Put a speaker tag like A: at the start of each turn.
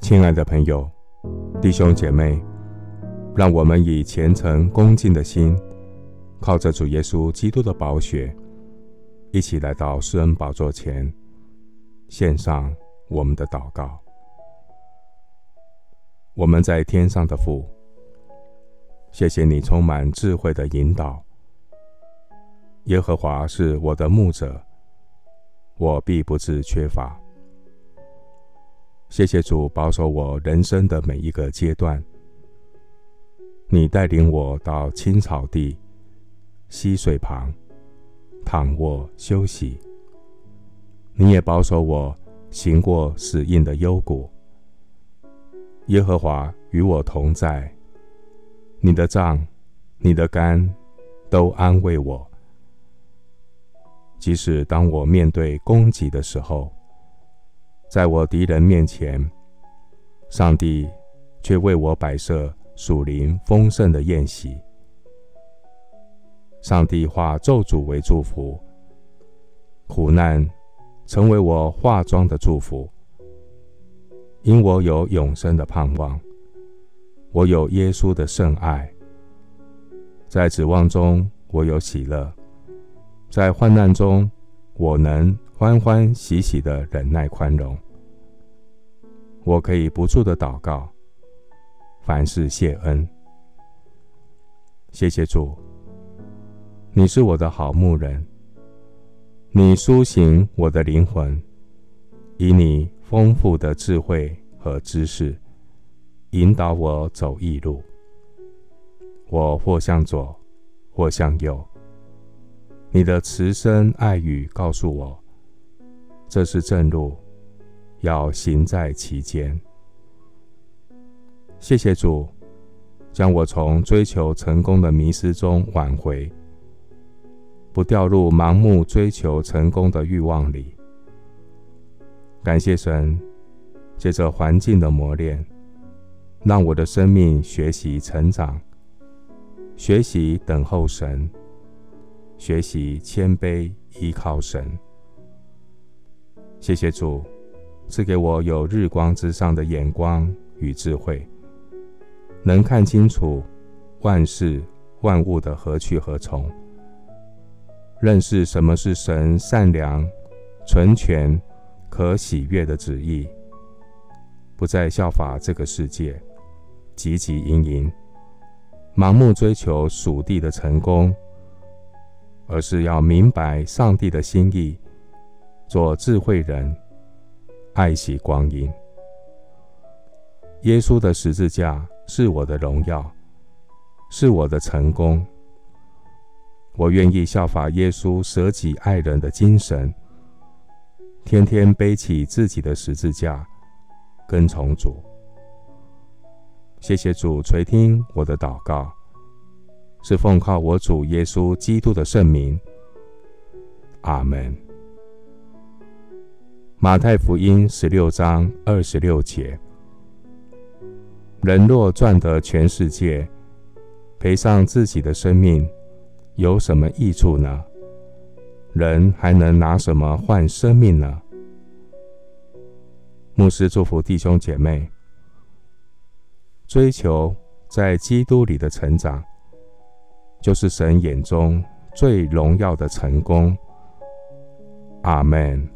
A: 亲爱的朋友、弟兄姐妹，让我们以虔诚恭敬的心，靠着主耶稣基督的宝血，一起来到施恩宝座前，献上我们的祷告。我们在天上的父，谢谢你充满智慧的引导。耶和华是我的牧者，我必不致缺乏。谢谢主保守我人生的每一个阶段。你带领我到青草地、溪水旁躺卧休息。你也保守我行过死荫的幽谷。耶和华与我同在。你的杖、你的竿都安慰我。即使当我面对攻击的时候，在我敌人面前，上帝却为我摆设属灵丰盛的宴席。上帝化咒诅为祝福，苦难成为我化妆的祝福。因我有永生的盼望，我有耶稣的圣爱，在指望中我有喜乐，在患难中我能。欢欢喜喜的忍耐宽容，我可以不住的祷告，凡事谢恩。谢谢主，你是我的好牧人，你苏醒我的灵魂，以你丰富的智慧和知识，引导我走义路。我或向左，或向右，你的慈声爱语告诉我。这是正路，要行在其间。谢谢主，将我从追求成功的迷失中挽回，不掉入盲目追求成功的欲望里。感谢神，借着环境的磨练，让我的生命学习成长，学习等候神，学习谦卑依靠神。谢谢主，赐给我有日光之上的眼光与智慧，能看清楚万事万物的何去何从，认识什么是神善良、纯全、可喜悦的旨意，不再效法这个世界，汲汲营营，盲目追求属地的成功，而是要明白上帝的心意。做智慧人，爱惜光阴。耶稣的十字架是我的荣耀，是我的成功。我愿意效法耶稣舍己爱人的精神，天天背起自己的十字架，跟从主。谢谢主垂听我的祷告，是奉靠我主耶稣基督的圣名。阿门。马太福音十六章二十六节：人若赚得全世界，赔上自己的生命，有什么益处呢？人还能拿什么换生命呢？牧师祝福弟兄姐妹，追求在基督里的成长，就是神眼中最荣耀的成功。阿门。